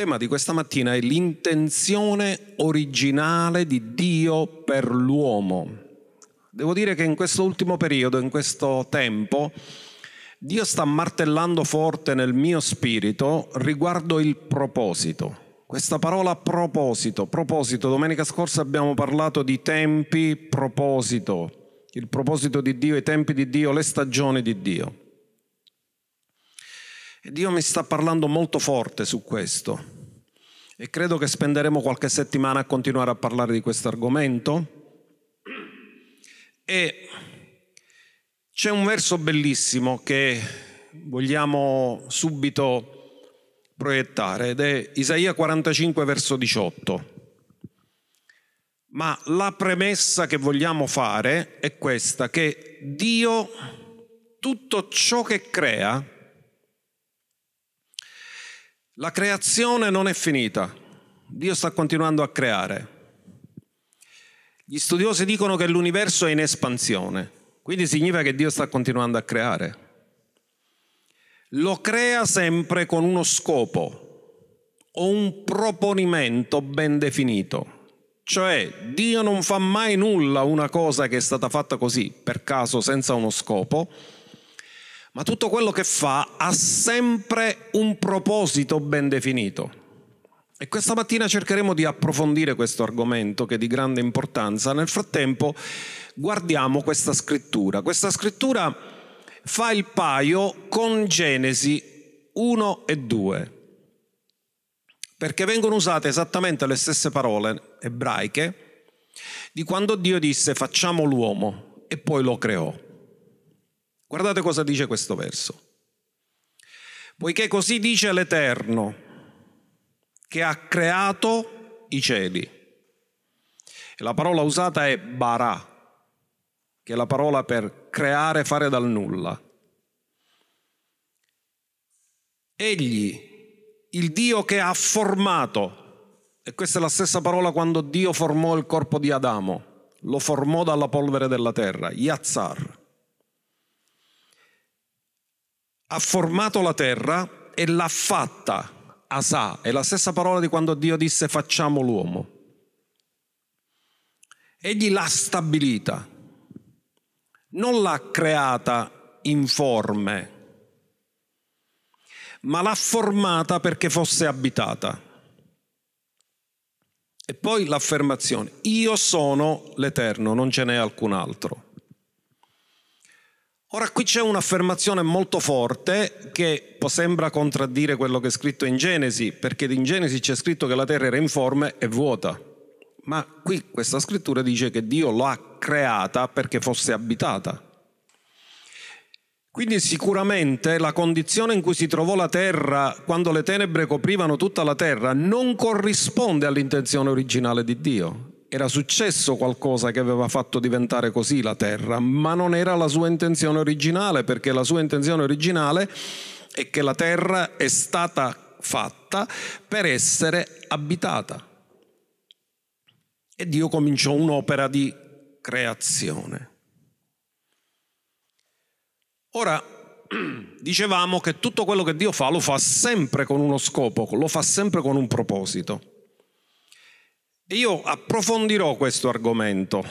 tema di questa mattina è l'intenzione originale di Dio per l'uomo. Devo dire che in questo ultimo periodo, in questo tempo, Dio sta martellando forte nel mio spirito riguardo il proposito. Questa parola proposito, proposito, domenica scorsa abbiamo parlato di tempi, proposito, il proposito di Dio, i tempi di Dio, le stagioni di Dio. E Dio mi sta parlando molto forte su questo e credo che spenderemo qualche settimana a continuare a parlare di questo argomento. E c'è un verso bellissimo che vogliamo subito proiettare ed è Isaia 45 verso 18. Ma la premessa che vogliamo fare è questa, che Dio tutto ciò che crea la creazione non è finita, Dio sta continuando a creare. Gli studiosi dicono che l'universo è in espansione, quindi significa che Dio sta continuando a creare. Lo crea sempre con uno scopo o un proponimento ben definito. Cioè Dio non fa mai nulla una cosa che è stata fatta così, per caso, senza uno scopo, ma tutto quello che fa ha sempre un proposito ben definito. E questa mattina cercheremo di approfondire questo argomento che è di grande importanza. Nel frattempo guardiamo questa scrittura. Questa scrittura fa il paio con Genesi 1 e 2, perché vengono usate esattamente le stesse parole ebraiche di quando Dio disse facciamo l'uomo e poi lo creò. Guardate cosa dice questo verso. Poiché così dice l'Eterno, che ha creato i cieli. E la parola usata è bara, che è la parola per creare, fare dal nulla. Egli, il Dio che ha formato, e questa è la stessa parola quando Dio formò il corpo di Adamo, lo formò dalla polvere della terra, Yazzar ha formato la terra e l'ha fatta. Asa è la stessa parola di quando Dio disse facciamo l'uomo. Egli l'ha stabilita, non l'ha creata informe, ma l'ha formata perché fosse abitata. E poi l'affermazione, io sono l'Eterno, non ce n'è alcun altro. Ora qui c'è un'affermazione molto forte che sembra contraddire quello che è scritto in Genesi, perché in Genesi c'è scritto che la terra era informe e vuota. Ma qui questa scrittura dice che Dio l'ha creata perché fosse abitata. Quindi sicuramente la condizione in cui si trovò la terra quando le tenebre coprivano tutta la terra non corrisponde all'intenzione originale di Dio era successo qualcosa che aveva fatto diventare così la terra, ma non era la sua intenzione originale, perché la sua intenzione originale è che la terra è stata fatta per essere abitata. E Dio cominciò un'opera di creazione. Ora, dicevamo che tutto quello che Dio fa lo fa sempre con uno scopo, lo fa sempre con un proposito. Io approfondirò questo argomento,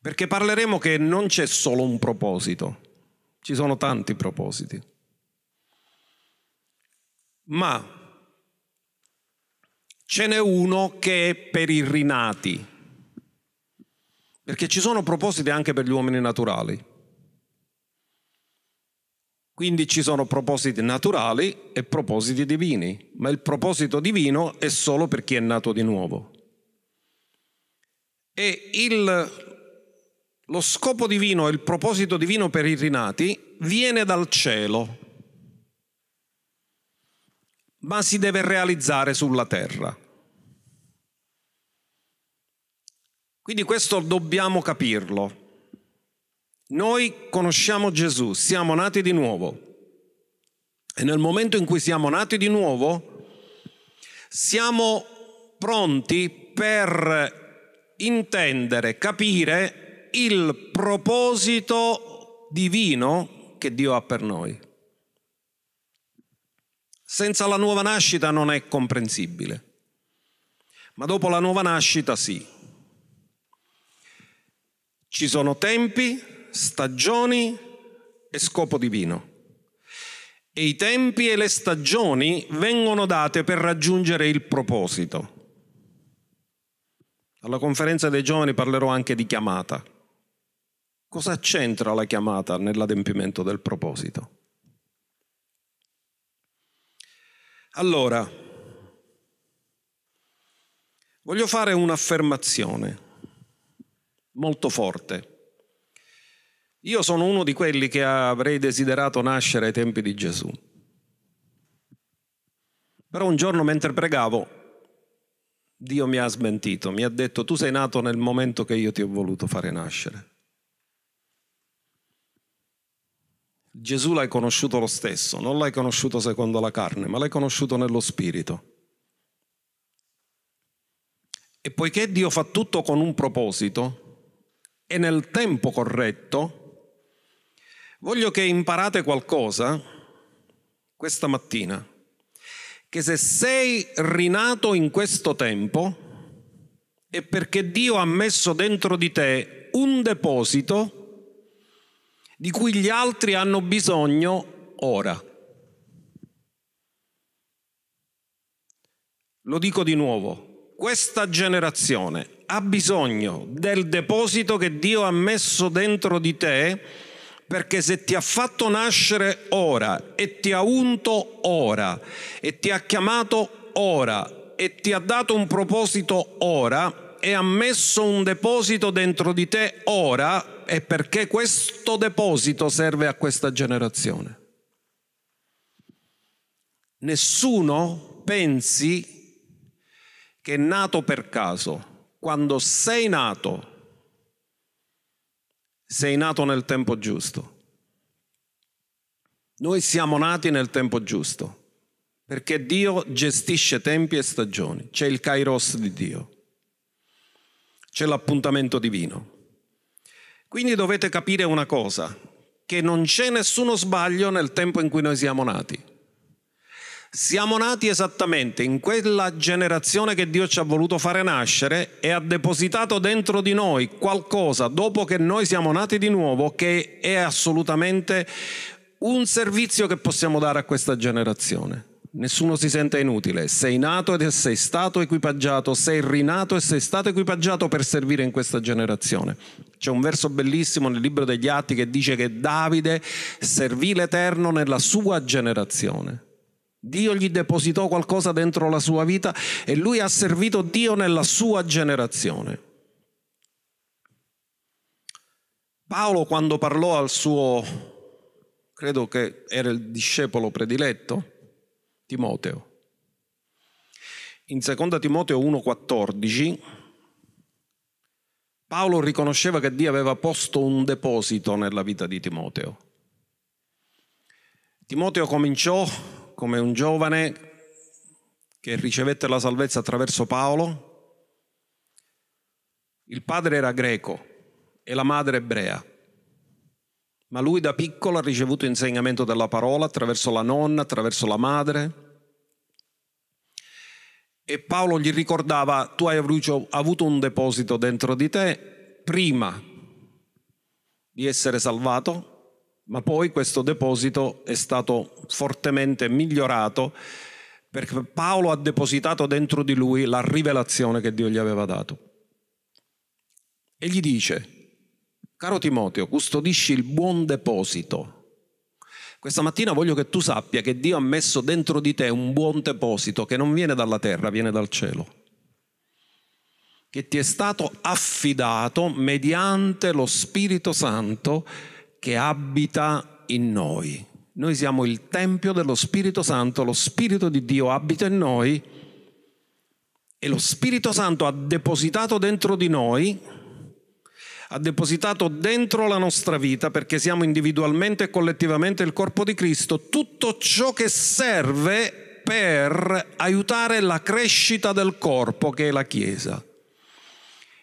perché parleremo che non c'è solo un proposito, ci sono tanti propositi. Ma ce n'è uno che è per i rinati, perché ci sono propositi anche per gli uomini naturali. Quindi ci sono propositi naturali e propositi divini, ma il proposito divino è solo per chi è nato di nuovo. E il, lo scopo divino e il proposito divino per i rinati viene dal cielo, ma si deve realizzare sulla terra. Quindi questo dobbiamo capirlo. Noi conosciamo Gesù, siamo nati di nuovo e nel momento in cui siamo nati di nuovo siamo pronti per intendere, capire il proposito divino che Dio ha per noi. Senza la nuova nascita non è comprensibile, ma dopo la nuova nascita sì. Ci sono tempi, stagioni e scopo divino. E i tempi e le stagioni vengono date per raggiungere il proposito. Alla conferenza dei giovani parlerò anche di chiamata. Cosa c'entra la chiamata nell'adempimento del proposito? Allora, voglio fare un'affermazione molto forte. Io sono uno di quelli che avrei desiderato nascere ai tempi di Gesù. Però un giorno mentre pregavo, Dio mi ha smentito, mi ha detto tu sei nato nel momento che io ti ho voluto fare nascere. Gesù l'hai conosciuto lo stesso, non l'hai conosciuto secondo la carne, ma l'hai conosciuto nello spirito. E poiché Dio fa tutto con un proposito e nel tempo corretto, voglio che imparate qualcosa questa mattina, che se sei rinato in questo tempo è perché Dio ha messo dentro di te un deposito di cui gli altri hanno bisogno ora. Lo dico di nuovo, questa generazione ha bisogno del deposito che Dio ha messo dentro di te perché se ti ha fatto nascere ora e ti ha unto ora e ti ha chiamato ora e ti ha dato un proposito ora e ha messo un deposito dentro di te ora, è perché questo deposito serve a questa generazione. Nessuno pensi che è nato per caso. Quando sei nato, sei nato nel tempo giusto. Noi siamo nati nel tempo giusto, perché Dio gestisce tempi e stagioni, c'è il kairos di Dio, c'è l'appuntamento divino. Quindi dovete capire una cosa, che non c'è nessuno sbaglio nel tempo in cui noi siamo nati. Siamo nati esattamente in quella generazione che Dio ci ha voluto fare nascere e ha depositato dentro di noi qualcosa dopo che noi siamo nati di nuovo che è assolutamente un servizio che possiamo dare a questa generazione. Nessuno si sente inutile. Sei nato e sei stato equipaggiato, sei rinato e sei stato equipaggiato per servire in questa generazione. C'è un verso bellissimo nel libro degli Atti che dice che Davide servì l'Eterno nella sua generazione. Dio gli depositò qualcosa dentro la sua vita e lui ha servito Dio nella sua generazione. Paolo quando parlò al suo, credo che era il discepolo prediletto, Timoteo. In 2 Timoteo 1,14 Paolo riconosceva che Dio aveva posto un deposito nella vita di Timoteo. Timoteo cominciò come un giovane che ricevette la salvezza attraverso Paolo. Il padre era greco e la madre ebrea, ma lui da piccolo ha ricevuto insegnamento della parola attraverso la nonna, attraverso la madre. E Paolo gli ricordava, tu hai avuto un deposito dentro di te prima di essere salvato, ma poi questo deposito è stato fortemente migliorato perché Paolo ha depositato dentro di lui la rivelazione che Dio gli aveva dato. E gli dice, caro Timoteo, custodisci il buon deposito questa mattina voglio che tu sappia che Dio ha messo dentro di te un buon deposito che non viene dalla terra, viene dal cielo. Che ti è stato affidato mediante lo Spirito Santo che abita in noi. Noi siamo il Tempio dello Spirito Santo, lo Spirito di Dio abita in noi e lo Spirito Santo ha depositato dentro di noi ha depositato dentro la nostra vita, perché siamo individualmente e collettivamente il corpo di Cristo, tutto ciò che serve per aiutare la crescita del corpo che è la Chiesa.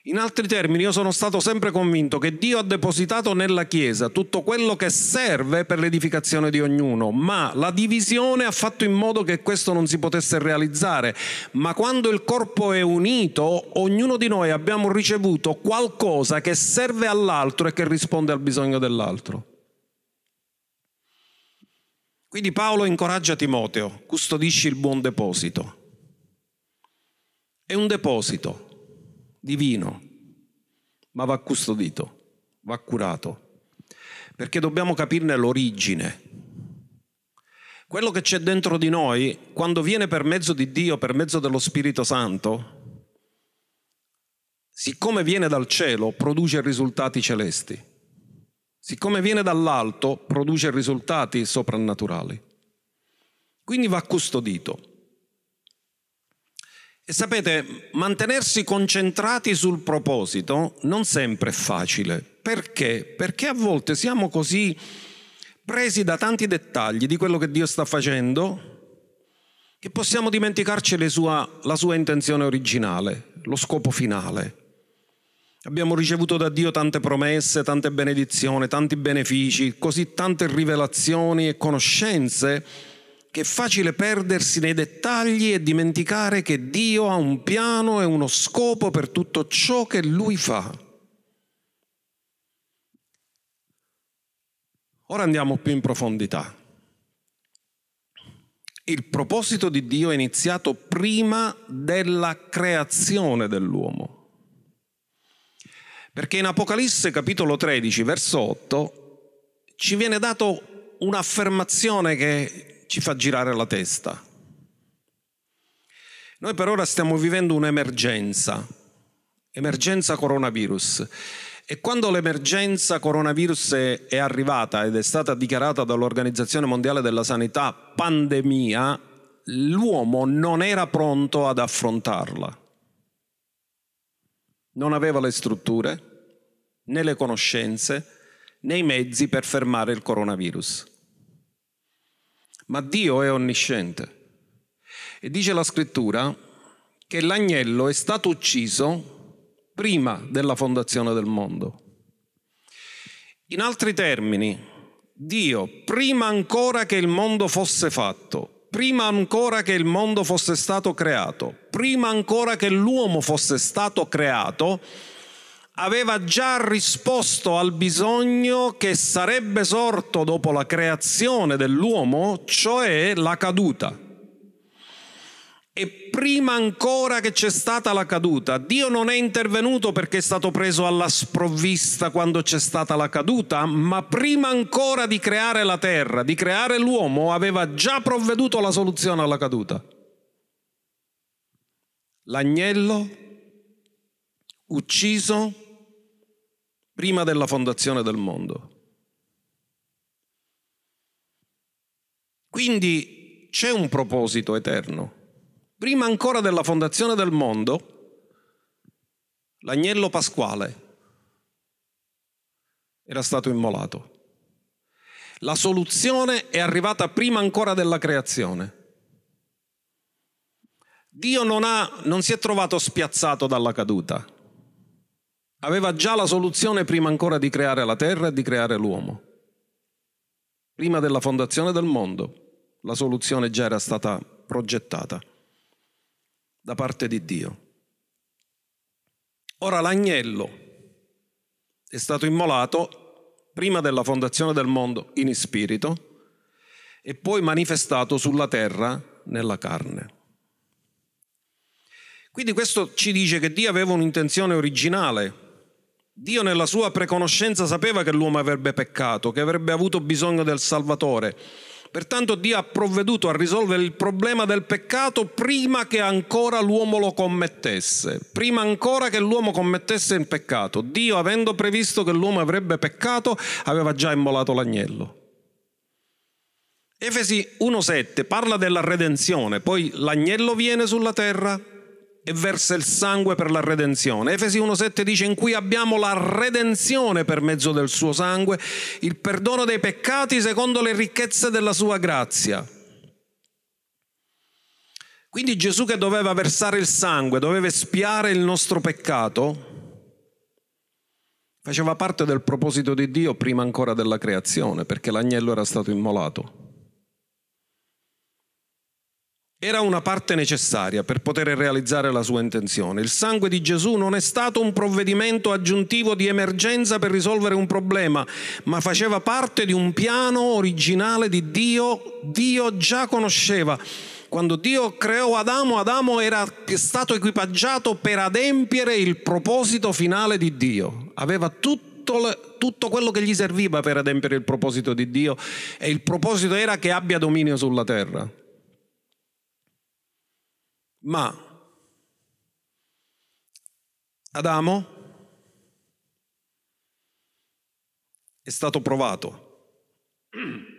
In altri termini, io sono stato sempre convinto che Dio ha depositato nella Chiesa tutto quello che serve per l'edificazione di ognuno, ma la divisione ha fatto in modo che questo non si potesse realizzare. Ma quando il corpo è unito, ognuno di noi abbiamo ricevuto qualcosa che serve all'altro e che risponde al bisogno dell'altro. Quindi Paolo incoraggia Timoteo, custodisci il buon deposito. È un deposito divino, ma va custodito, va curato, perché dobbiamo capirne l'origine. Quello che c'è dentro di noi, quando viene per mezzo di Dio, per mezzo dello Spirito Santo, siccome viene dal cielo, produce risultati celesti. Siccome viene dall'alto, produce risultati soprannaturali. Quindi va custodito. E sapete, mantenersi concentrati sul proposito non sempre è facile. Perché? Perché a volte siamo così presi da tanti dettagli di quello che Dio sta facendo che possiamo dimenticarci sua, la sua intenzione originale, lo scopo finale. Abbiamo ricevuto da Dio tante promesse, tante benedizioni, tanti benefici, così tante rivelazioni e conoscenze che è facile perdersi nei dettagli e dimenticare che Dio ha un piano e uno scopo per tutto ciò che Lui fa. Ora andiamo più in profondità. Il proposito di Dio è iniziato prima della creazione dell'uomo. Perché in Apocalisse capitolo 13, verso 8, ci viene dato un'affermazione che ci fa girare la testa. Noi per ora stiamo vivendo un'emergenza, emergenza coronavirus. E quando l'emergenza coronavirus è arrivata ed è stata dichiarata dall'Organizzazione Mondiale della Sanità pandemia, l'uomo non era pronto ad affrontarla. Non aveva le strutture, né le conoscenze, né i mezzi per fermare il coronavirus ma Dio è onnisciente. E dice la scrittura che l'agnello è stato ucciso prima della fondazione del mondo. In altri termini, Dio, prima ancora che il mondo fosse fatto, prima ancora che il mondo fosse stato creato, prima ancora che l'uomo fosse stato creato, aveva già risposto al bisogno che sarebbe sorto dopo la creazione dell'uomo, cioè la caduta. E prima ancora che c'è stata la caduta, Dio non è intervenuto perché è stato preso alla sprovvista quando c'è stata la caduta, ma prima ancora di creare la terra, di creare l'uomo, aveva già provveduto alla soluzione alla caduta. L'agnello ucciso prima della fondazione del mondo. Quindi c'è un proposito eterno. Prima ancora della fondazione del mondo, l'agnello pasquale era stato immolato. La soluzione è arrivata prima ancora della creazione. Dio non, ha, non si è trovato spiazzato dalla caduta, aveva già la soluzione prima ancora di creare la terra e di creare l'uomo. Prima della fondazione del mondo, la soluzione già era stata progettata da parte di Dio. Ora l'agnello è stato immolato prima della fondazione del mondo in spirito e poi manifestato sulla terra nella carne. Quindi questo ci dice che Dio aveva un'intenzione originale Dio nella sua preconoscenza sapeva che l'uomo avrebbe peccato, che avrebbe avuto bisogno del Salvatore. Pertanto Dio ha provveduto a risolvere il problema del peccato prima che ancora l'uomo lo commettesse, prima ancora che l'uomo commettesse il peccato. Dio, avendo previsto che l'uomo avrebbe peccato, aveva già immolato l'agnello. Efesi 1.7 parla della redenzione, poi l'agnello viene sulla terra, e versa il sangue per la redenzione. Efesi 1.7 dice in cui abbiamo la redenzione per mezzo del suo sangue, il perdono dei peccati secondo le ricchezze della sua grazia. Quindi Gesù che doveva versare il sangue, doveva espiare il nostro peccato, Faceva parte del proposito di Dio prima ancora della creazione, perché l'agnello era stato immolato. Era una parte necessaria per poter realizzare la sua intenzione. Il sangue di Gesù non è stato un provvedimento aggiuntivo di emergenza per risolvere un problema, ma faceva parte di un piano originale di Dio. Dio già conosceva. Quando Dio creò Adamo, Adamo era stato equipaggiato per adempiere il proposito finale di Dio. Aveva tutto, tutto quello che gli serviva per adempiere il proposito di Dio e il proposito era che abbia dominio sulla terra. Ma Adamo è stato provato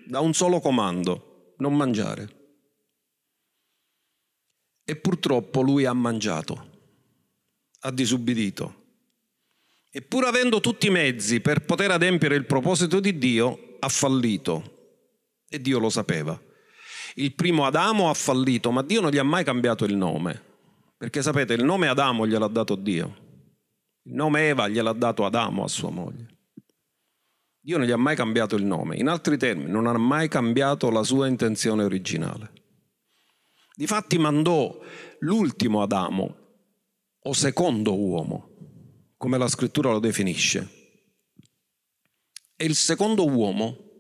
da un solo comando, non mangiare. E purtroppo lui ha mangiato, ha disubbidito. E pur avendo tutti i mezzi per poter adempiere il proposito di Dio, ha fallito. E Dio lo sapeva. Il primo Adamo ha fallito, ma Dio non gli ha mai cambiato il nome. Perché sapete, il nome Adamo gliel'ha dato Dio. Il nome Eva gliel'ha dato Adamo a sua moglie. Dio non gli ha mai cambiato il nome. In altri termini, non ha mai cambiato la sua intenzione originale. Difatti mandò l'ultimo Adamo, o secondo uomo, come la scrittura lo definisce. E il secondo uomo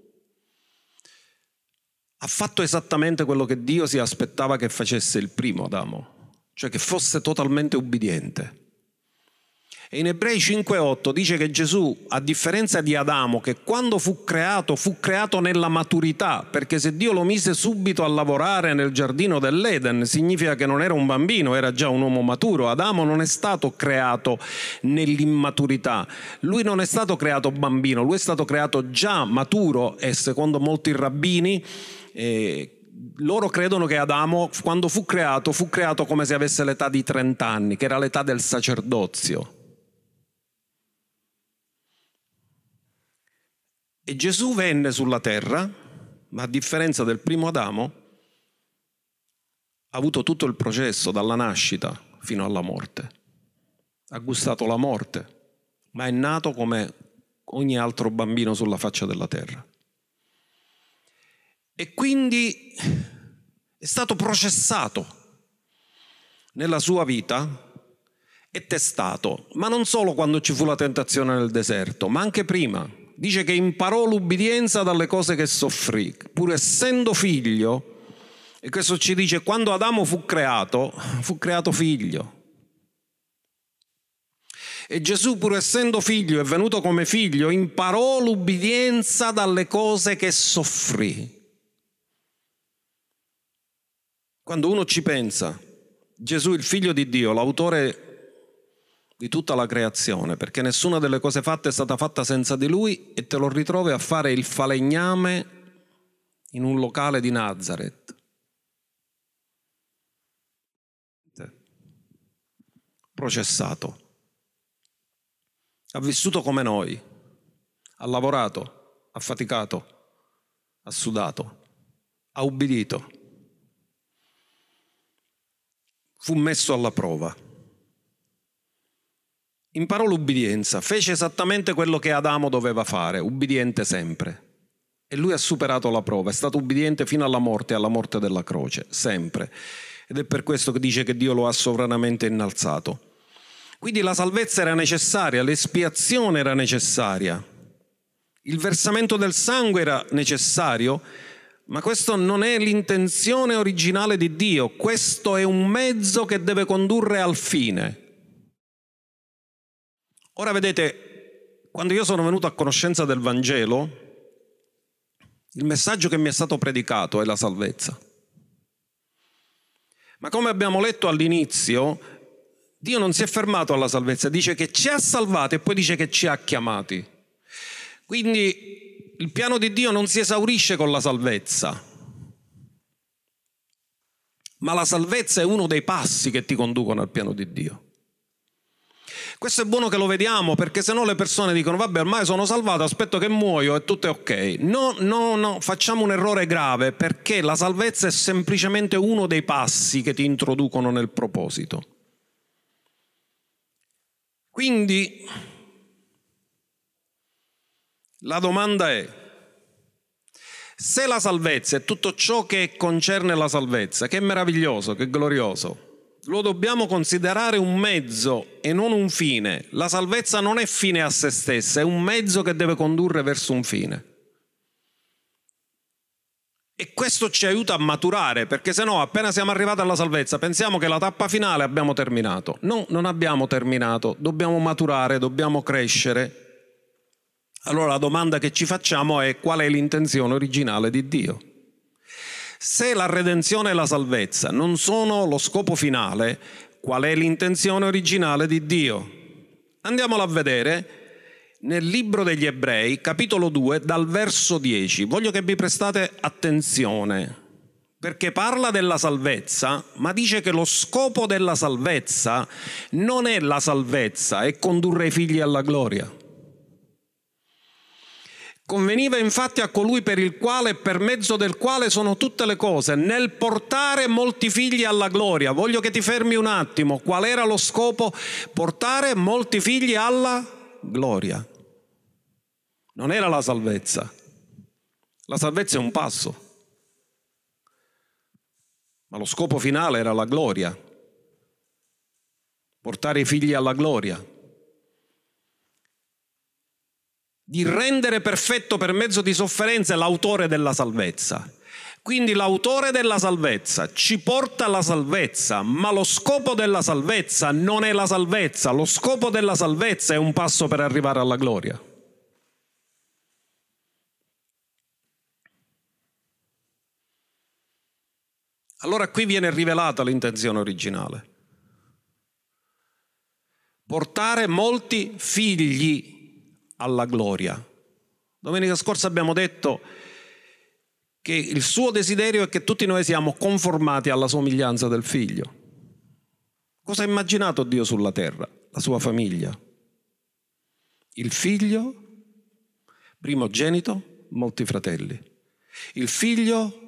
ha fatto esattamente quello che Dio si aspettava che facesse il primo Adamo, cioè che fosse totalmente ubbidiente. E in Ebrei 5.8 dice che Gesù, a differenza di Adamo, che quando fu creato, fu creato nella maturità, perché se Dio lo mise subito a lavorare nel giardino dell'Eden, significa che non era un bambino, era già un uomo maturo. Adamo non è stato creato nell'immaturità, lui non è stato creato bambino, lui è stato creato già maturo e secondo molti rabbini eh, loro credono che Adamo, quando fu creato, fu creato come se avesse l'età di 30 anni, che era l'età del sacerdozio. E Gesù venne sulla terra, ma a differenza del primo Adamo, ha avuto tutto il processo dalla nascita fino alla morte. Ha gustato la morte, ma è nato come ogni altro bambino sulla faccia della terra. E quindi è stato processato nella sua vita e testato, ma non solo quando ci fu la tentazione nel deserto, ma anche prima. Dice che imparò l'ubbidienza dalle cose che soffrì, pur essendo figlio, e questo ci dice quando Adamo fu creato, fu creato figlio. E Gesù, pur essendo figlio e venuto come figlio, imparò l'ubbidienza dalle cose che soffrì. Quando uno ci pensa, Gesù il figlio di Dio, l'autore di tutta la creazione, perché nessuna delle cose fatte è stata fatta senza di lui e te lo ritrovi a fare il falegname in un locale di Nazareth. Processato. Ha vissuto come noi, ha lavorato, ha faticato, ha sudato, ha ubbidito fu messo alla prova. Imparò l'ubbidienza, fece esattamente quello che Adamo doveva fare, ubbidiente sempre. E lui ha superato la prova, è stato ubbidiente fino alla morte, alla morte della croce, sempre. Ed è per questo che dice che Dio lo ha sovranamente innalzato. Quindi la salvezza era necessaria, l'espiazione era necessaria, il versamento del sangue era necessario ma questo non è l'intenzione originale di Dio, questo è un mezzo che deve condurre al fine. Ora vedete, quando io sono venuto a conoscenza del Vangelo, il messaggio che mi è stato predicato è la salvezza. Ma come abbiamo letto all'inizio, Dio non si è fermato alla salvezza, dice che ci ha salvati e poi dice che ci ha chiamati. Quindi il piano di Dio non si esaurisce con la salvezza, ma la salvezza è uno dei passi che ti conducono al piano di Dio. Questo è buono che lo vediamo perché se no le persone dicono vabbè ormai sono salvato, aspetto che muoio e tutto è ok. No, no, no, facciamo un errore grave perché la salvezza è semplicemente uno dei passi che ti introducono nel proposito. Quindi La domanda è, se la salvezza è tutto ciò che concerne la salvezza, che è meraviglioso, che è glorioso, lo dobbiamo considerare un mezzo e non un fine. La salvezza non è fine a se stessa, è un mezzo che deve condurre verso un fine. E questo ci aiuta a maturare, perché se no, appena siamo arrivati alla salvezza, pensiamo che la tappa finale abbiamo terminato. No, non abbiamo terminato, dobbiamo maturare, dobbiamo crescere. Allora la domanda che ci facciamo è qual è l'intenzione originale di Dio? Se la redenzione e la salvezza non sono lo scopo finale, qual è l'intenzione originale di Dio? Andiamolo a vedere nel libro degli ebrei, capitolo 2, dal verso 10. Voglio che vi prestate attenzione, perché parla della salvezza, ma dice che lo scopo della salvezza non è la salvezza, è condurre i figli alla gloria. Conveniva infatti a colui per il quale e per mezzo del quale sono tutte le cose, nel portare molti figli alla gloria. Voglio che ti fermi un attimo. Qual era lo scopo? Portare molti figli alla gloria. Non era la salvezza. La salvezza è un passo. Ma lo scopo finale era la gloria. Portare i figli alla gloria. Di rendere perfetto per mezzo di sofferenze l'autore della salvezza. Quindi l'autore della salvezza ci porta alla salvezza, ma lo scopo della salvezza non è la salvezza, lo scopo della salvezza è un passo per arrivare alla gloria. Allora qui viene rivelata l'intenzione originale. Portare molti figli alla gloria. Domenica scorsa abbiamo detto che il suo desiderio è che tutti noi siamo conformati alla somiglianza del figlio. Cosa ha immaginato Dio sulla terra? La sua famiglia. Il figlio, primogenito, molti fratelli. Il figlio,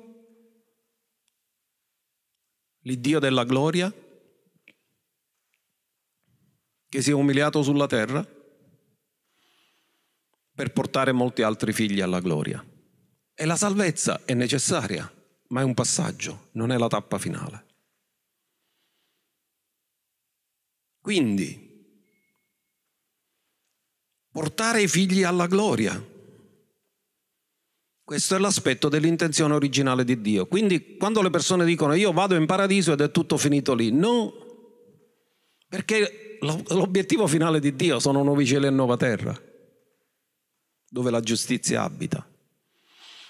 l'Iddio della gloria, che si è umiliato sulla terra per portare molti altri figli alla gloria. E la salvezza è necessaria, ma è un passaggio, non è la tappa finale. Quindi, portare i figli alla gloria. Questo è l'aspetto dell'intenzione originale di Dio. Quindi quando le persone dicono io vado in paradiso ed è tutto finito lì, no, perché l'obiettivo finale di Dio sono nuovi cieli e nuova terra dove la giustizia abita.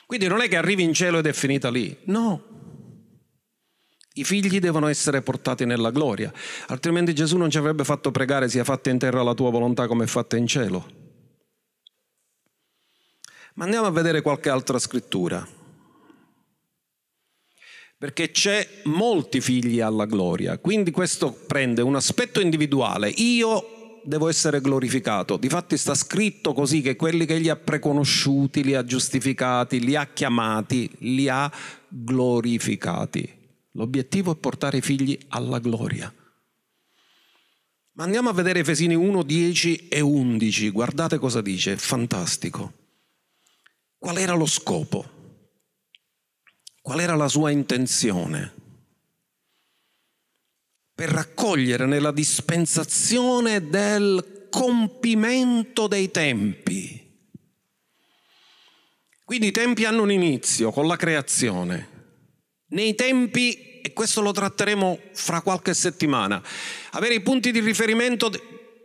Quindi non è che arrivi in cielo ed è finita lì, no. I figli devono essere portati nella gloria, altrimenti Gesù non ci avrebbe fatto pregare sia fatta in terra la tua volontà come è fatta in cielo. Ma andiamo a vedere qualche altra scrittura. Perché c'è molti figli alla gloria, quindi questo prende un aspetto individuale. Io devo essere glorificato. Difatti sta scritto così che quelli che egli ha preconosciuti, li ha giustificati, li ha chiamati, li ha glorificati. L'obiettivo è portare i figli alla gloria. Ma andiamo a vedere Efesini 1, 10 e 11. Guardate cosa dice, è fantastico. Qual era lo scopo? Qual era la sua intenzione? Per raccogliere nella dispensazione del compimento dei tempi. Quindi i tempi hanno un inizio con la creazione. Nei tempi, e questo lo tratteremo fra qualche settimana, avere i punti di riferimento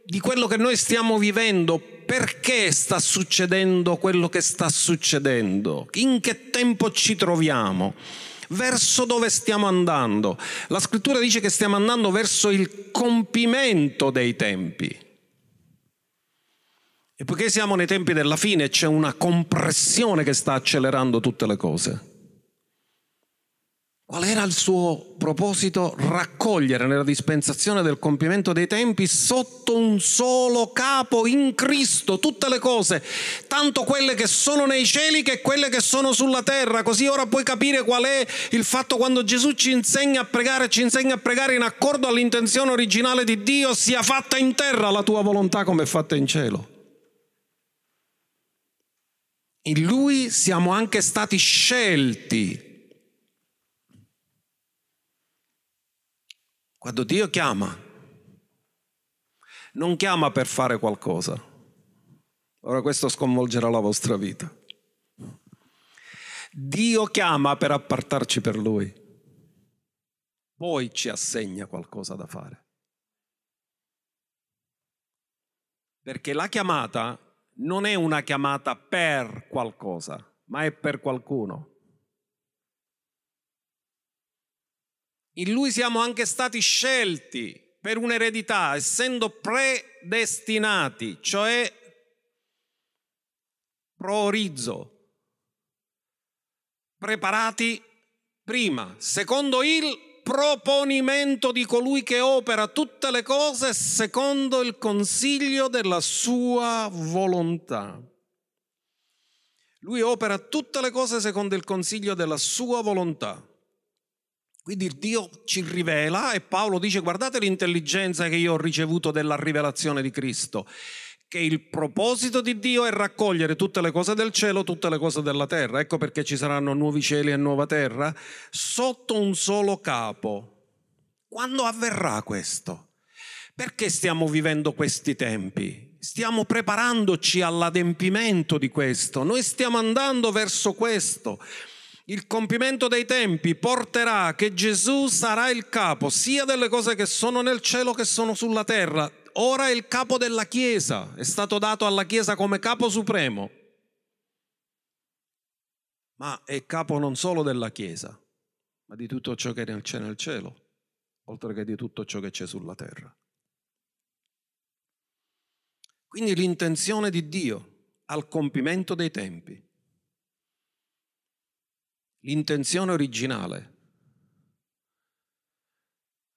di quello che noi stiamo vivendo, perché sta succedendo quello che sta succedendo, in che tempo ci troviamo verso dove stiamo andando. La scrittura dice che stiamo andando verso il compimento dei tempi. E poiché siamo nei tempi della fine, c'è una compressione che sta accelerando tutte le cose. Qual era il suo proposito? Raccogliere nella dispensazione del compimento dei tempi sotto un solo capo in Cristo tutte le cose, tanto quelle che sono nei cieli che quelle che sono sulla terra. Così ora puoi capire qual è il fatto quando Gesù ci insegna a pregare, ci insegna a pregare in accordo all'intenzione originale di Dio, sia fatta in terra la tua volontà come è fatta in cielo. In lui siamo anche stati scelti. Quando Dio chiama, non chiama per fare qualcosa. Ora questo sconvolgerà la vostra vita. Dio chiama per appartarci per Lui, poi ci assegna qualcosa da fare. Perché la chiamata non è una chiamata per qualcosa, ma è per qualcuno. In Lui siamo anche stati scelti per un'eredità, essendo predestinati, cioè proorizzo, preparati prima, secondo il proponimento di colui che opera tutte le cose secondo il consiglio della sua volontà. Lui opera tutte le cose secondo il consiglio della sua volontà. Quindi Dio ci rivela e Paolo dice guardate l'intelligenza che io ho ricevuto della rivelazione di Cristo che il proposito di Dio è raccogliere tutte le cose del cielo, tutte le cose della terra. Ecco perché ci saranno nuovi cieli e nuova terra sotto un solo capo. Quando avverrà questo? Perché stiamo vivendo questi tempi? Stiamo preparandoci all'adempimento di questo. Noi stiamo andando verso questo. Il compimento dei tempi porterà che Gesù sarà il capo sia delle cose che sono nel cielo che sono sulla terra ora è il capo della Chiesa, è stato dato alla Chiesa come capo supremo, ma è capo non solo della Chiesa, ma di tutto ciò che c'è nel cielo, oltre che di tutto ciò che c'è sulla terra. Quindi l'intenzione di Dio al compimento dei tempi, l'intenzione originale,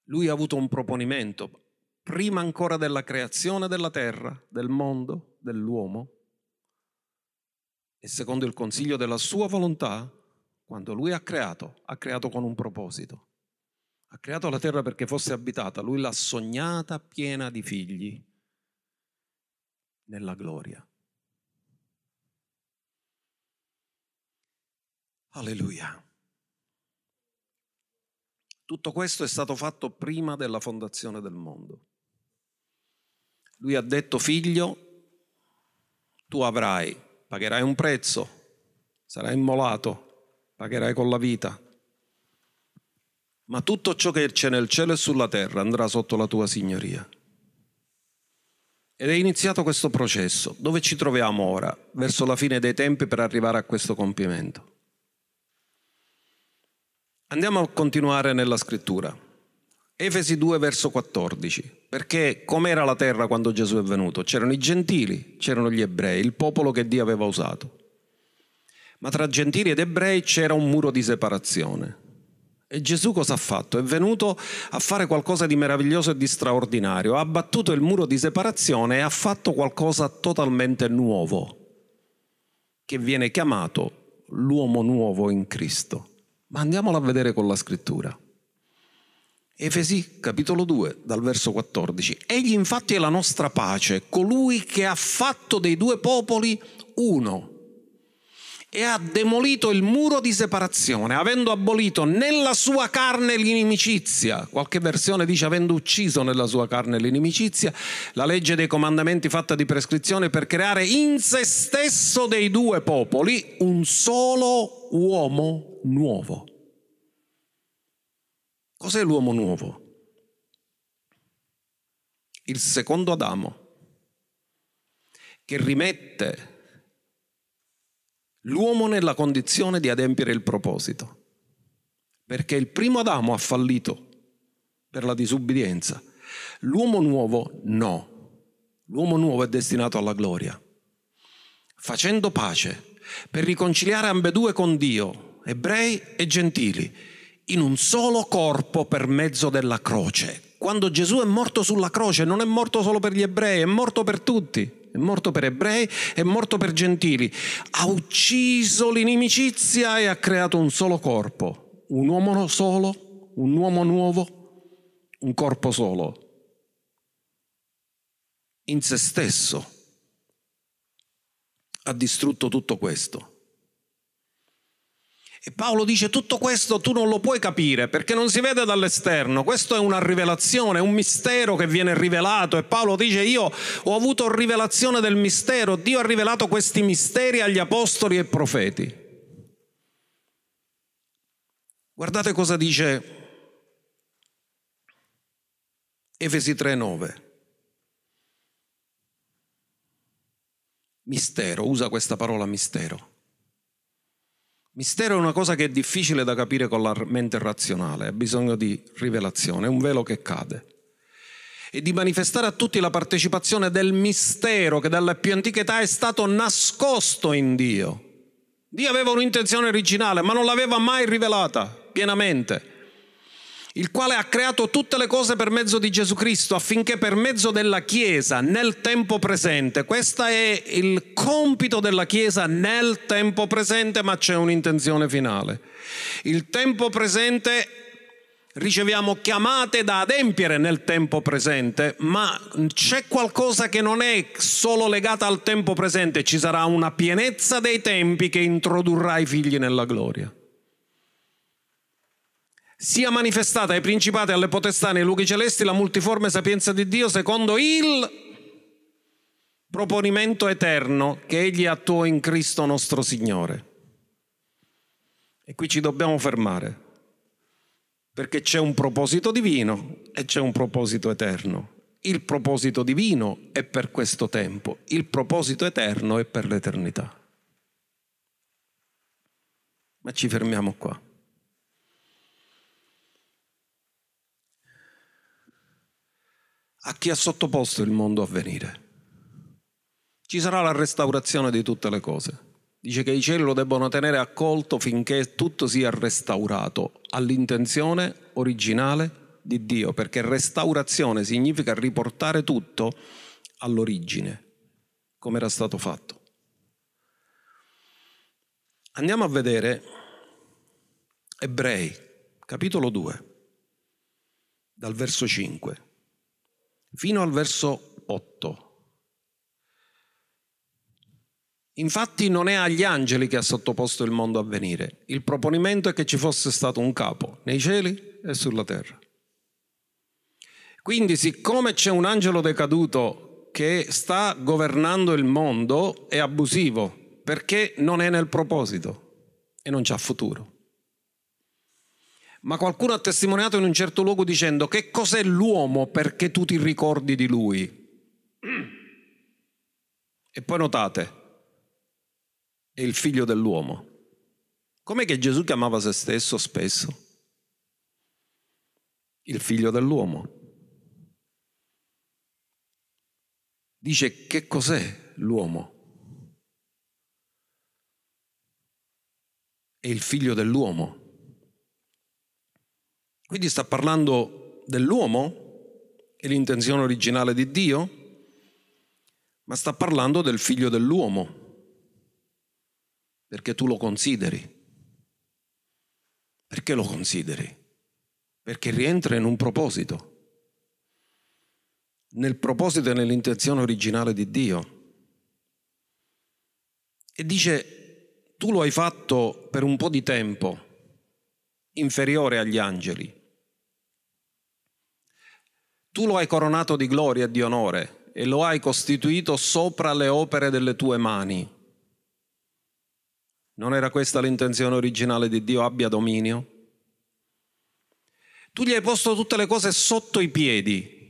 lui ha avuto un proponimento, prima ancora della creazione della terra, del mondo, dell'uomo, e secondo il consiglio della sua volontà, quando lui ha creato, ha creato con un proposito. Ha creato la terra perché fosse abitata, lui l'ha sognata piena di figli nella gloria. Alleluia. Tutto questo è stato fatto prima della fondazione del mondo. Lui ha detto, figlio, tu avrai, pagherai un prezzo, sarai immolato, pagherai con la vita, ma tutto ciò che c'è nel cielo e sulla terra andrà sotto la tua signoria. Ed è iniziato questo processo. Dove ci troviamo ora? Verso la fine dei tempi per arrivare a questo compimento. Andiamo a continuare nella scrittura. Efesi 2 verso 14. Perché com'era la terra quando Gesù è venuto? C'erano i gentili, c'erano gli ebrei, il popolo che Dio aveva usato. Ma tra gentili ed ebrei c'era un muro di separazione. E Gesù cosa ha fatto? È venuto a fare qualcosa di meraviglioso e di straordinario. Ha abbattuto il muro di separazione e ha fatto qualcosa totalmente nuovo, che viene chiamato l'uomo nuovo in Cristo. Ma andiamolo a vedere con la scrittura. Efesi capitolo 2 dal verso 14. Egli infatti è la nostra pace, colui che ha fatto dei due popoli uno e ha demolito il muro di separazione, avendo abolito nella sua carne l'inimicizia. Qualche versione dice avendo ucciso nella sua carne l'inimicizia, la legge dei comandamenti fatta di prescrizione per creare in se stesso dei due popoli un solo uomo nuovo. Cos'è l'uomo nuovo? Il secondo Adamo, che rimette l'uomo nella condizione di adempiere il proposito, perché il primo Adamo ha fallito per la disubbidienza, l'uomo nuovo no, l'uomo nuovo è destinato alla gloria, facendo pace per riconciliare ambedue con Dio, ebrei e gentili in un solo corpo per mezzo della croce. Quando Gesù è morto sulla croce non è morto solo per gli ebrei, è morto per tutti. È morto per ebrei, è morto per gentili. Ha ucciso l'inimicizia e ha creato un solo corpo. Un uomo solo, un uomo nuovo, un corpo solo. In se stesso. ha distrutto tutto questo. E Paolo dice tutto questo tu non lo puoi capire perché non si vede dall'esterno, questo è una rivelazione, un mistero che viene rivelato e Paolo dice io ho avuto rivelazione del mistero, Dio ha rivelato questi misteri agli apostoli e profeti. Guardate cosa dice Efesi 3:9. Mistero, usa questa parola mistero. Mistero è una cosa che è difficile da capire con la mente razionale, ha bisogno di rivelazione, è un velo che cade. E di manifestare a tutti la partecipazione del mistero che dalla più antica età è stato nascosto in Dio. Dio aveva un'intenzione originale, ma non l'aveva mai rivelata pienamente il quale ha creato tutte le cose per mezzo di Gesù Cristo affinché per mezzo della Chiesa nel tempo presente, questo è il compito della Chiesa nel tempo presente, ma c'è un'intenzione finale. Il tempo presente riceviamo chiamate da adempiere nel tempo presente, ma c'è qualcosa che non è solo legata al tempo presente, ci sarà una pienezza dei tempi che introdurrà i figli nella gloria sia manifestata ai principati, alle potestà, nei luoghi celesti la multiforme sapienza di Dio secondo il proponimento eterno che Egli attuò in Cristo nostro Signore. E qui ci dobbiamo fermare, perché c'è un proposito divino e c'è un proposito eterno. Il proposito divino è per questo tempo, il proposito eterno è per l'eternità. Ma ci fermiamo qua. A chi ha sottoposto il mondo a venire. Ci sarà la restaurazione di tutte le cose. Dice che i cieli lo debbono tenere accolto finché tutto sia restaurato all'intenzione originale di Dio, perché restaurazione significa riportare tutto all'origine, come era stato fatto. Andiamo a vedere Ebrei, capitolo 2, dal verso 5 fino al verso 8. Infatti non è agli angeli che ha sottoposto il mondo a venire. Il proponimento è che ci fosse stato un capo nei cieli e sulla terra. Quindi siccome c'è un angelo decaduto che sta governando il mondo, è abusivo perché non è nel proposito e non c'ha futuro ma qualcuno ha testimoniato in un certo luogo dicendo che cos'è l'uomo perché tu ti ricordi di lui. E poi notate, è il figlio dell'uomo. Com'è che Gesù chiamava se stesso spesso? Il figlio dell'uomo. Dice che cos'è l'uomo? È il figlio dell'uomo. Quindi sta parlando dell'uomo e l'intenzione originale di Dio, ma sta parlando del figlio dell'uomo, perché tu lo consideri. Perché lo consideri? Perché rientra in un proposito, nel proposito e nell'intenzione originale di Dio. E dice, tu lo hai fatto per un po' di tempo, inferiore agli angeli, tu lo hai coronato di gloria e di onore e lo hai costituito sopra le opere delle tue mani. Non era questa l'intenzione originale di Dio abbia dominio? Tu gli hai posto tutte le cose sotto i piedi.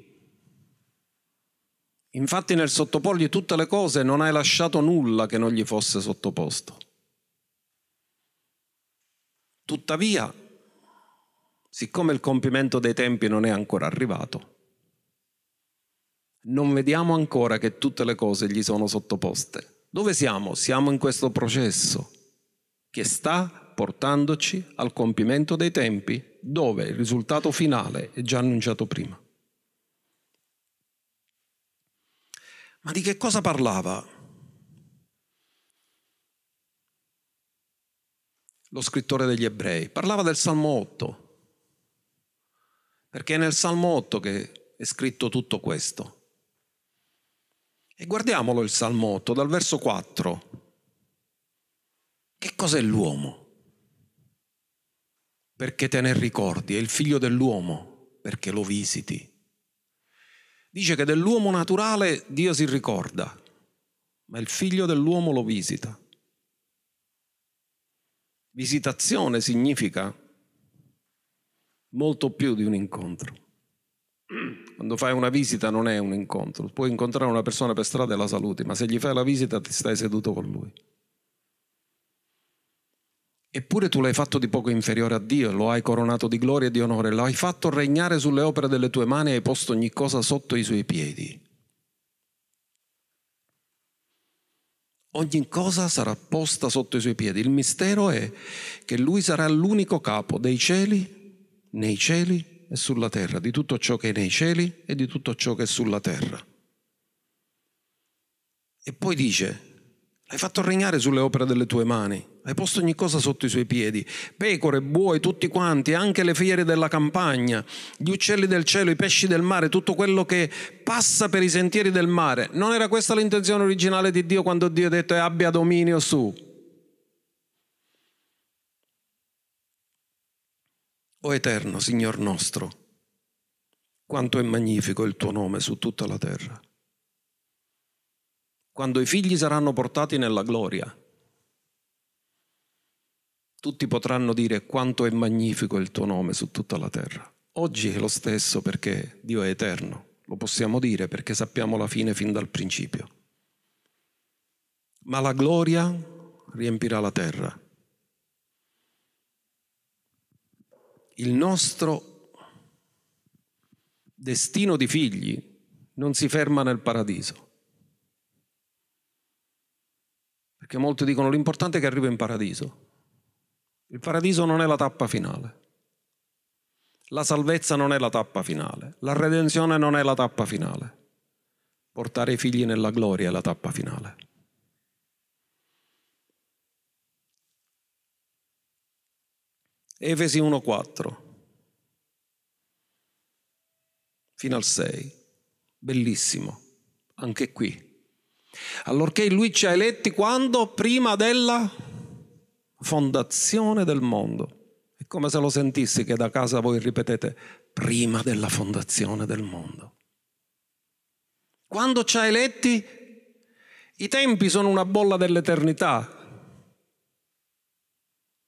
Infatti nel sottoporgli tutte le cose non hai lasciato nulla che non gli fosse sottoposto. Tuttavia, siccome il compimento dei tempi non è ancora arrivato, non vediamo ancora che tutte le cose gli sono sottoposte. Dove siamo? Siamo in questo processo che sta portandoci al compimento dei tempi dove il risultato finale è già annunciato prima. Ma di che cosa parlava? Lo scrittore degli ebrei parlava del Salmo 8, perché è nel Salmo 8 che è scritto tutto questo. E guardiamolo il Salmo 8 dal verso 4. Che cos'è l'uomo? Perché te ne ricordi, è il figlio dell'uomo, perché lo visiti. Dice che dell'uomo naturale Dio si ricorda, ma il figlio dell'uomo lo visita. Visitazione significa molto più di un incontro. Quando fai una visita non è un incontro, puoi incontrare una persona per strada e la saluti, ma se gli fai la visita ti stai seduto con lui. Eppure tu l'hai fatto di poco inferiore a Dio, lo hai coronato di gloria e di onore, lo hai fatto regnare sulle opere delle tue mani e hai posto ogni cosa sotto i suoi piedi. Ogni cosa sarà posta sotto i suoi piedi. Il mistero è che lui sarà l'unico capo dei cieli, nei cieli e sulla terra, di tutto ciò che è nei cieli e di tutto ciò che è sulla terra. E poi dice, hai fatto regnare sulle opere delle tue mani, hai posto ogni cosa sotto i suoi piedi, pecore, buoi, tutti quanti, anche le fiere della campagna, gli uccelli del cielo, i pesci del mare, tutto quello che passa per i sentieri del mare. Non era questa l'intenzione originale di Dio quando Dio ha detto abbia dominio su? O Eterno, Signor nostro, quanto è magnifico il tuo nome su tutta la terra quando i figli saranno portati nella gloria, tutti potranno dire quanto è magnifico il tuo nome su tutta la terra. Oggi è lo stesso perché Dio è eterno, lo possiamo dire perché sappiamo la fine fin dal principio. Ma la gloria riempirà la terra. Il nostro destino di figli non si ferma nel paradiso. Perché molti dicono l'importante è che arrivo in paradiso. Il paradiso non è la tappa finale. La salvezza non è la tappa finale. La redenzione non è la tappa finale. Portare i figli nella gloria è la tappa finale. Efesi 1.4 fino al 6. Bellissimo, anche qui allorché lui ci ha eletti quando? Prima della fondazione del mondo. È come se lo sentissi che da casa voi ripetete, prima della fondazione del mondo. Quando ci ha eletti? I tempi sono una bolla dell'eternità.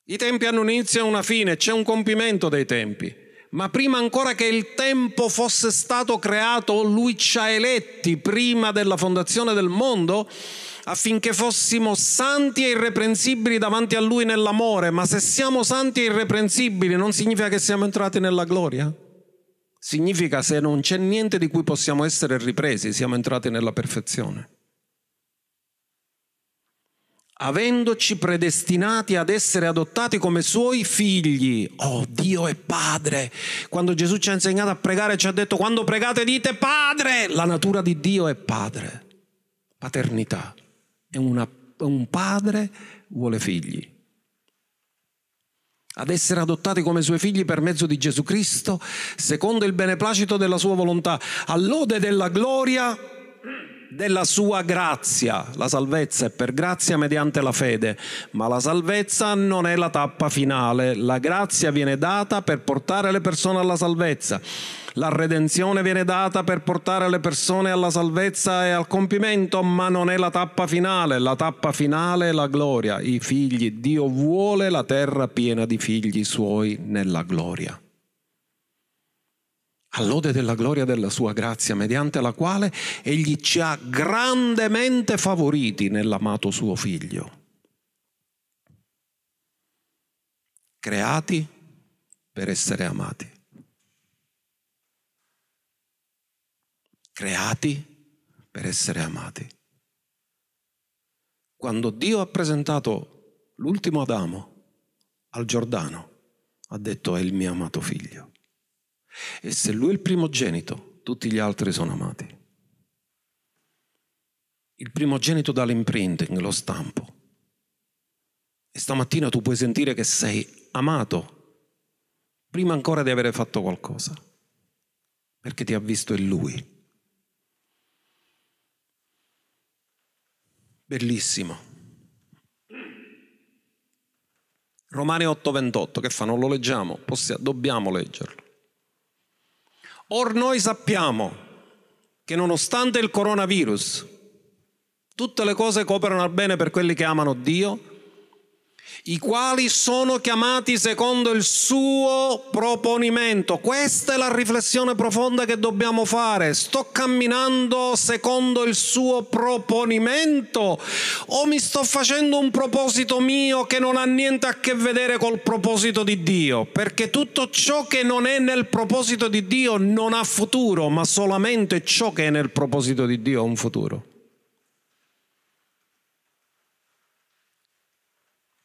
I tempi hanno un inizio e una fine, c'è un compimento dei tempi ma prima ancora che il tempo fosse stato creato, lui ci ha eletti prima della fondazione del mondo affinché fossimo santi e irreprensibili davanti a lui nell'amore. Ma se siamo santi e irreprensibili non significa che siamo entrati nella gloria? Significa se non c'è niente di cui possiamo essere ripresi, siamo entrati nella perfezione avendoci predestinati ad essere adottati come suoi figli. Oh, Dio è Padre. Quando Gesù ci ha insegnato a pregare, ci ha detto, quando pregate dite Padre. La natura di Dio è Padre. Paternità. È una, un padre vuole figli. Ad essere adottati come suoi figli per mezzo di Gesù Cristo, secondo il beneplacito della sua volontà, all'ode della gloria della sua grazia. La salvezza è per grazia mediante la fede, ma la salvezza non è la tappa finale. La grazia viene data per portare le persone alla salvezza. La redenzione viene data per portare le persone alla salvezza e al compimento, ma non è la tappa finale. La tappa finale è la gloria, i figli. Dio vuole la terra piena di figli suoi nella gloria all'ode della gloria della sua grazia, mediante la quale egli ci ha grandemente favoriti nell'amato suo figlio. Creati per essere amati. Creati per essere amati. Quando Dio ha presentato l'ultimo Adamo al Giordano, ha detto è il mio amato figlio. E se lui è il primogenito, tutti gli altri sono amati. Il primogenito dà l'imprinting, lo stampo. E stamattina tu puoi sentire che sei amato prima ancora di avere fatto qualcosa, perché ti ha visto in lui. Bellissimo. Romani 8:28, che fa? Non lo leggiamo? Possiamo, dobbiamo leggerlo. Or noi sappiamo che nonostante il coronavirus, tutte le cose cooperano al bene per quelli che amano Dio, i quali sono chiamati secondo il suo proponimento. Questa è la riflessione profonda che dobbiamo fare. Sto camminando secondo il suo proponimento o mi sto facendo un proposito mio che non ha niente a che vedere col proposito di Dio? Perché tutto ciò che non è nel proposito di Dio non ha futuro, ma solamente ciò che è nel proposito di Dio ha un futuro.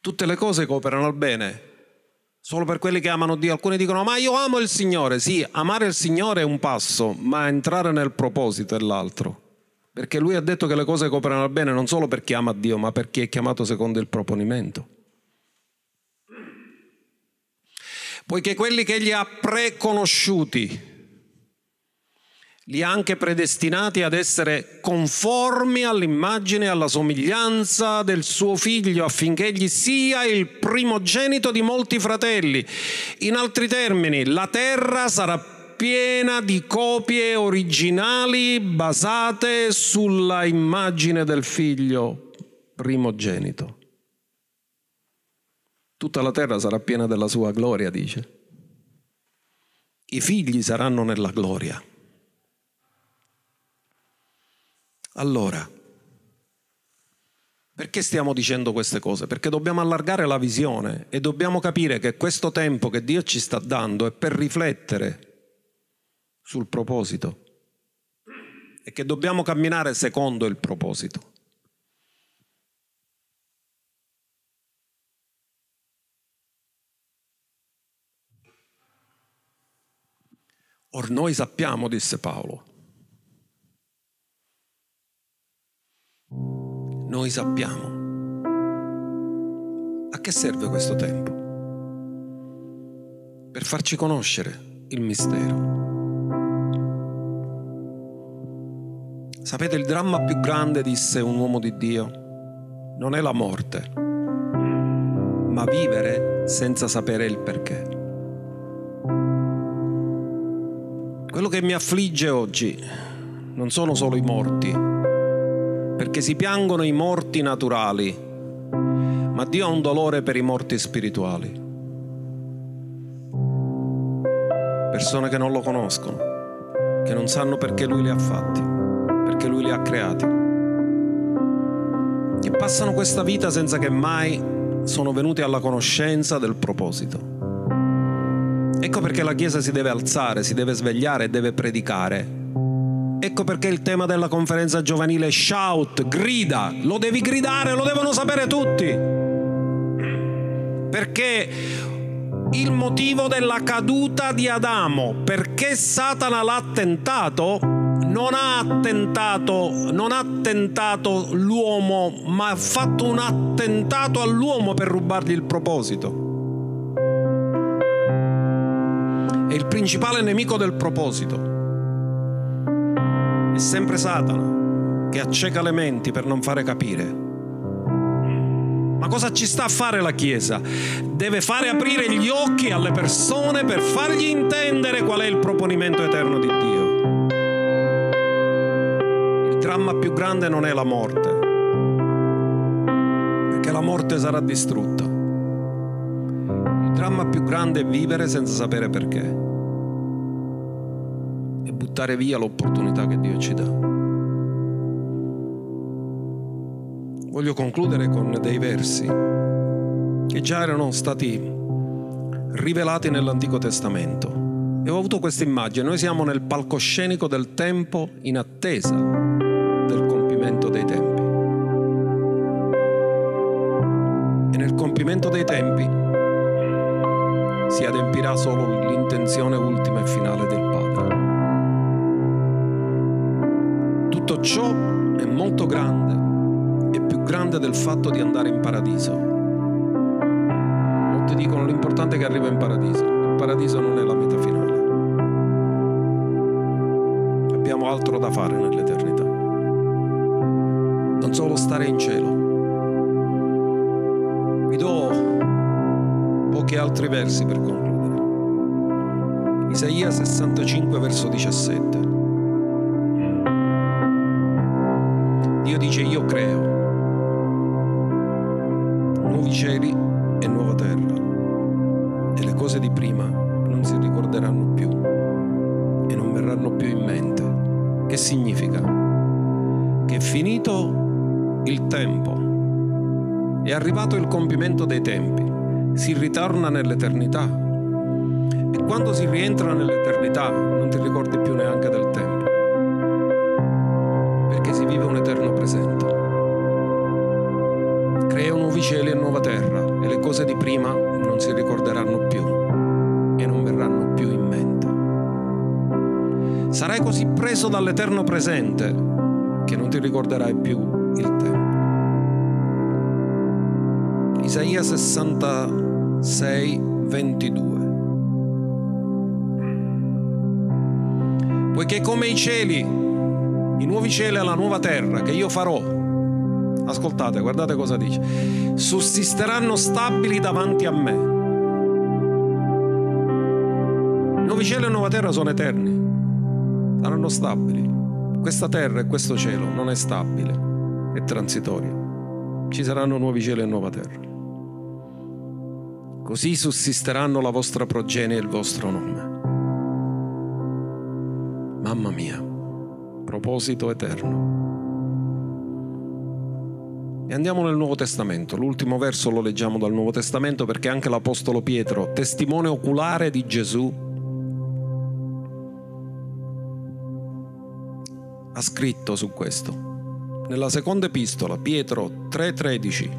Tutte le cose cooperano al bene, solo per quelli che amano Dio. Alcuni dicono, ma io amo il Signore. Sì, amare il Signore è un passo, ma entrare nel proposito è l'altro. Perché lui ha detto che le cose cooperano al bene non solo per chi ama Dio, ma per chi è chiamato secondo il proponimento. Poiché quelli che egli ha preconosciuti, li ha anche predestinati ad essere conformi all'immagine e alla somiglianza del suo figlio affinché egli sia il primogenito di molti fratelli. In altri termini, la terra sarà piena di copie originali basate sulla immagine del figlio primogenito. Tutta la terra sarà piena della sua gloria, dice. I figli saranno nella gloria. Allora, perché stiamo dicendo queste cose? Perché dobbiamo allargare la visione e dobbiamo capire che questo tempo che Dio ci sta dando è per riflettere sul proposito e che dobbiamo camminare secondo il proposito. Or noi sappiamo, disse Paolo, noi sappiamo. A che serve questo tempo? Per farci conoscere il mistero. Sapete, il dramma più grande, disse un uomo di Dio, non è la morte, ma vivere senza sapere il perché. Quello che mi affligge oggi non sono solo i morti, perché si piangono i morti naturali, ma Dio ha un dolore per i morti spirituali. Persone che non lo conoscono, che non sanno perché Lui li ha fatti, perché Lui li ha creati, che passano questa vita senza che mai sono venuti alla conoscenza del proposito. Ecco perché la Chiesa si deve alzare, si deve svegliare e deve predicare Ecco perché il tema della conferenza giovanile è shout, grida, lo devi gridare, lo devono sapere tutti. Perché il motivo della caduta di Adamo, perché Satana l'ha tentato, non ha attentato, non ha tentato l'uomo, ma ha fatto un attentato all'uomo per rubargli il proposito. È il principale nemico del proposito sempre Satana che acceca le menti per non fare capire. Ma cosa ci sta a fare la Chiesa? Deve fare aprire gli occhi alle persone per fargli intendere qual è il proponimento eterno di Dio. Il dramma più grande non è la morte, perché la morte sarà distrutta. Il dramma più grande è vivere senza sapere perché buttare via l'opportunità che Dio ci dà. Voglio concludere con dei versi che già erano stati rivelati nell'Antico Testamento. E ho avuto questa immagine, noi siamo nel palcoscenico del tempo in attesa del compimento dei tempi. E nel compimento dei tempi si adempirà solo l'intenzione ultima e finale del Tutto ciò è molto grande, è più grande del fatto di andare in paradiso. Molti dicono l'importante è che arriva in paradiso. Il paradiso non è la meta finale. Abbiamo altro da fare nell'eternità. Non solo stare in cielo. Vi do qualche altri versi per concludere. Isaia 65 verso 17. Dio dice io creo nuovi cieli e nuova terra e le cose di prima non si ricorderanno più e non verranno più in mente. Che significa? Che è finito il tempo, è arrivato il compimento dei tempi, si ritorna nell'eternità e quando si rientra nell'eternità non ti ricordi più neanche del tempo, perché si vive un eterno cieli e nuova terra e le cose di prima non si ricorderanno più e non verranno più in mente. Sarai così preso dall'eterno presente che non ti ricorderai più il tempo. Isaia 66, 22. Poiché come i cieli, i nuovi cieli e la nuova terra che io farò, ascoltate, guardate cosa dice, sussisteranno stabili davanti a me. Nuovi cieli e nuova terra sono eterni saranno stabili. Questa terra e questo cielo non è stabile, è transitorio. Ci saranno nuovi cieli e nuova terra. Così sussisteranno la vostra progenie e il vostro nome. Mamma mia, proposito eterno. E andiamo nel Nuovo Testamento. L'ultimo verso lo leggiamo dal Nuovo Testamento perché anche l'Apostolo Pietro, testimone oculare di Gesù, ha scritto su questo. Nella seconda epistola, Pietro 3:13,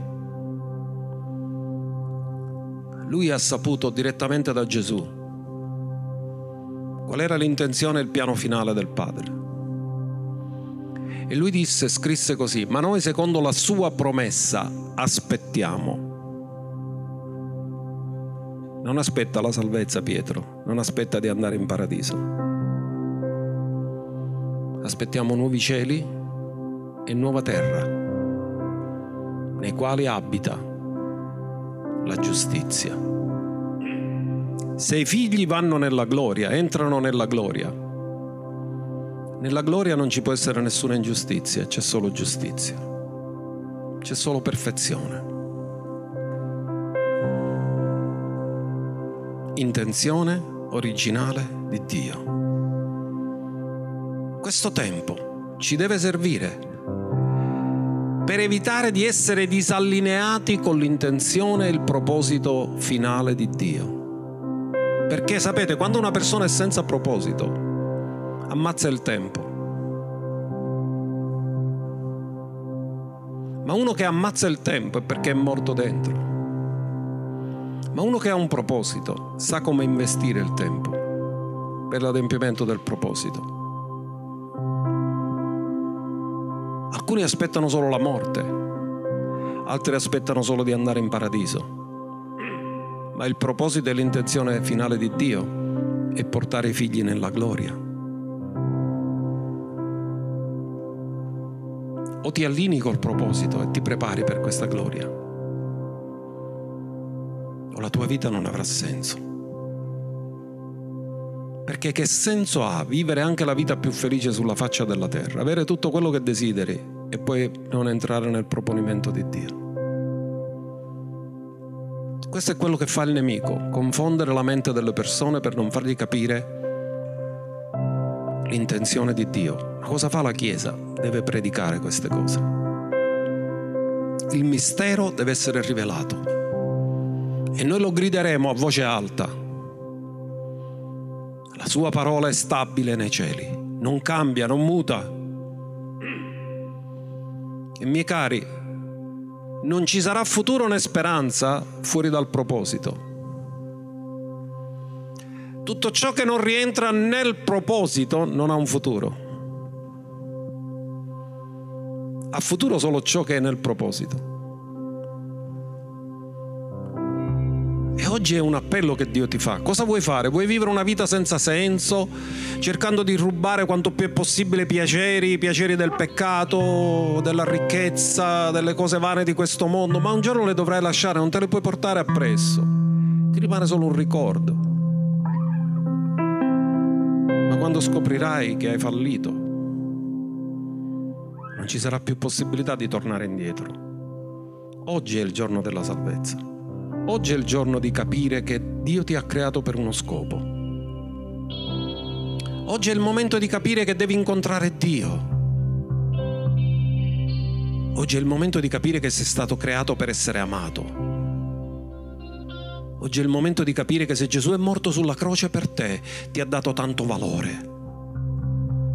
lui ha saputo direttamente da Gesù qual era l'intenzione e il piano finale del Padre. E lui disse, scrisse così, ma noi secondo la sua promessa aspettiamo. Non aspetta la salvezza Pietro, non aspetta di andare in paradiso aspettiamo nuovi cieli e nuova terra, nei quali abita la giustizia. Se i figli vanno nella gloria, entrano nella gloria, nella gloria non ci può essere nessuna ingiustizia, c'è solo giustizia, c'è solo perfezione. Intenzione originale di Dio questo tempo ci deve servire per evitare di essere disallineati con l'intenzione e il proposito finale di Dio. Perché sapete, quando una persona è senza proposito, ammazza il tempo. Ma uno che ammazza il tempo è perché è morto dentro. Ma uno che ha un proposito sa come investire il tempo per l'adempimento del proposito. Alcuni aspettano solo la morte, altri aspettano solo di andare in paradiso. Ma il proposito e l'intenzione finale di Dio è portare i figli nella gloria. O ti allini col proposito e ti prepari per questa gloria, o la tua vita non avrà senso. Perché che senso ha vivere anche la vita più felice sulla faccia della terra, avere tutto quello che desideri e poi non entrare nel proponimento di Dio? Questo è quello che fa il nemico, confondere la mente delle persone per non fargli capire l'intenzione di Dio. Ma cosa fa la Chiesa? Deve predicare queste cose. Il mistero deve essere rivelato e noi lo grideremo a voce alta la sua parola è stabile nei cieli, non cambia, non muta. E miei cari, non ci sarà futuro né speranza fuori dal proposito. Tutto ciò che non rientra nel proposito non ha un futuro. Ha futuro solo ciò che è nel proposito. E oggi è un appello che Dio ti fa. Cosa vuoi fare? Vuoi vivere una vita senza senso, cercando di rubare quanto più è possibile piaceri, piaceri del peccato, della ricchezza, delle cose vane di questo mondo, ma un giorno le dovrai lasciare, non te le puoi portare appresso. ti rimane solo un ricordo. Ma quando scoprirai che hai fallito, non ci sarà più possibilità di tornare indietro. Oggi è il giorno della salvezza. Oggi è il giorno di capire che Dio ti ha creato per uno scopo. Oggi è il momento di capire che devi incontrare Dio. Oggi è il momento di capire che sei stato creato per essere amato. Oggi è il momento di capire che se Gesù è morto sulla croce per te, ti ha dato tanto valore.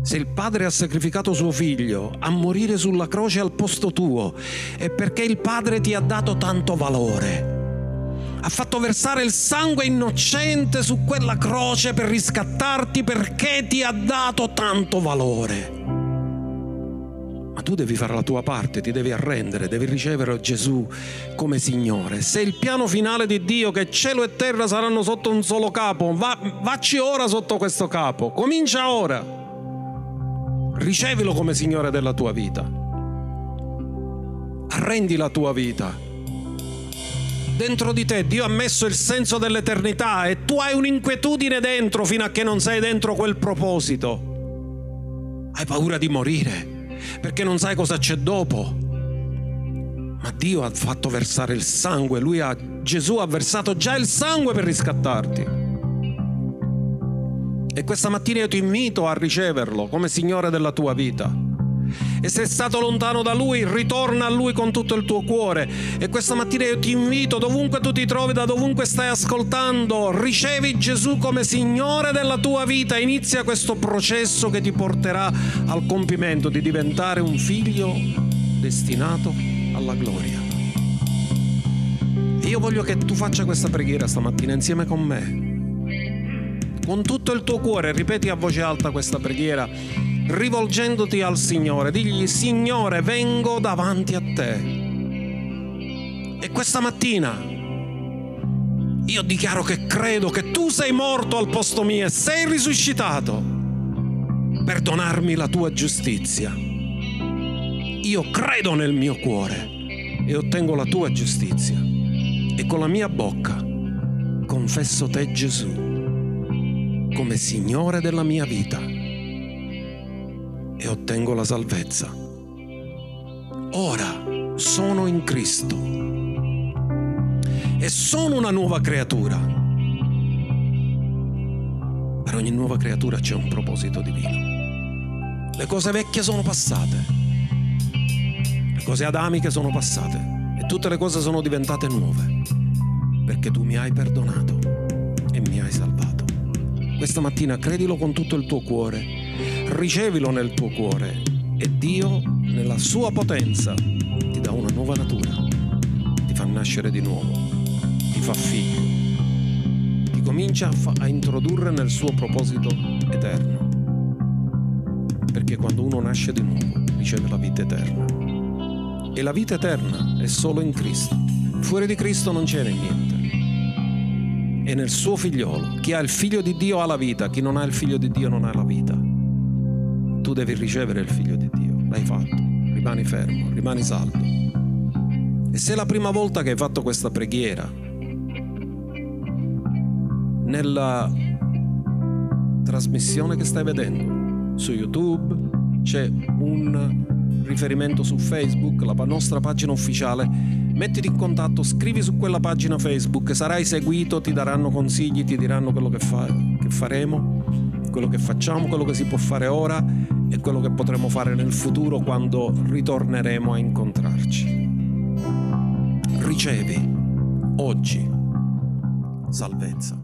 Se il Padre ha sacrificato suo figlio a morire sulla croce al posto tuo, è perché il Padre ti ha dato tanto valore. Ha fatto versare il sangue innocente su quella croce per riscattarti perché ti ha dato tanto valore tu devi fare la tua parte, ti devi arrendere, devi ricevere Gesù come Signore. Se il piano finale di Dio, che cielo e terra saranno sotto un solo capo, va, vacci ora sotto questo capo, comincia ora. Ricevilo come Signore della tua vita. Arrendi la tua vita. Dentro di te Dio ha messo il senso dell'eternità e tu hai un'inquietudine dentro fino a che non sei dentro quel proposito. Hai paura di morire perché non sai cosa c'è dopo. Ma Dio ha fatto versare il sangue, Lui ha, Gesù ha versato già il sangue per riscattarti. E questa mattina io ti invito a riceverlo come Signore della tua vita. E se sei stato lontano da Lui, ritorna a Lui con tutto il tuo cuore. E questa mattina io ti invito, dovunque tu ti trovi, da dovunque stai ascoltando, ricevi Gesù come Signore della tua vita. Inizia questo processo che ti porterà al compimento di diventare un figlio destinato alla gloria. io voglio che tu faccia questa preghiera stamattina insieme con me. Con tutto il tuo cuore, ripeti a voce alta questa preghiera rivolgendoti al Signore, digli Signore vengo davanti a te. E questa mattina io dichiaro che credo che tu sei morto al posto mio e sei risuscitato per donarmi la tua giustizia. Io credo nel mio cuore e ottengo la tua giustizia e con la mia bocca confesso te Gesù come Signore della mia vita e ottengo la salvezza. Ora sono in Cristo e sono una nuova creatura. Per ogni nuova creatura c'è un proposito divino. Le cose vecchie sono passate, le cose adamiche sono passate e tutte le cose sono diventate nuove perché tu mi hai perdonato e mi hai salvato. Questa mattina credilo con tutto il tuo cuore ricevilo nel tuo cuore e Dio nella sua potenza ti dà una nuova natura, ti fa nascere di nuovo, ti fa figlio, ti comincia a, fa- a introdurre nel suo proposito eterno. Perché quando uno nasce di nuovo riceve la vita eterna. E la vita eterna è solo in Cristo. Fuori di Cristo non c'è niente. E nel suo figliolo. Chi ha il figlio di Dio ha la vita, chi non ha il figlio di Dio non ha la vita tu devi ricevere il figlio di Dio. L'hai fatto, rimani fermo, rimani saldo. E se è la prima volta che hai fatto questa preghiera, nella trasmissione che stai vedendo su YouTube c'è un riferimento su Facebook, la nostra pagina ufficiale. Mettiti in contatto, scrivi su quella pagina Facebook, sarai seguito, ti daranno consigli, ti diranno quello che, fa, che faremo, quello che facciamo, quello che si può fare ora e quello che potremo fare nel futuro quando ritorneremo a incontrarci. Ricevi oggi salvezza.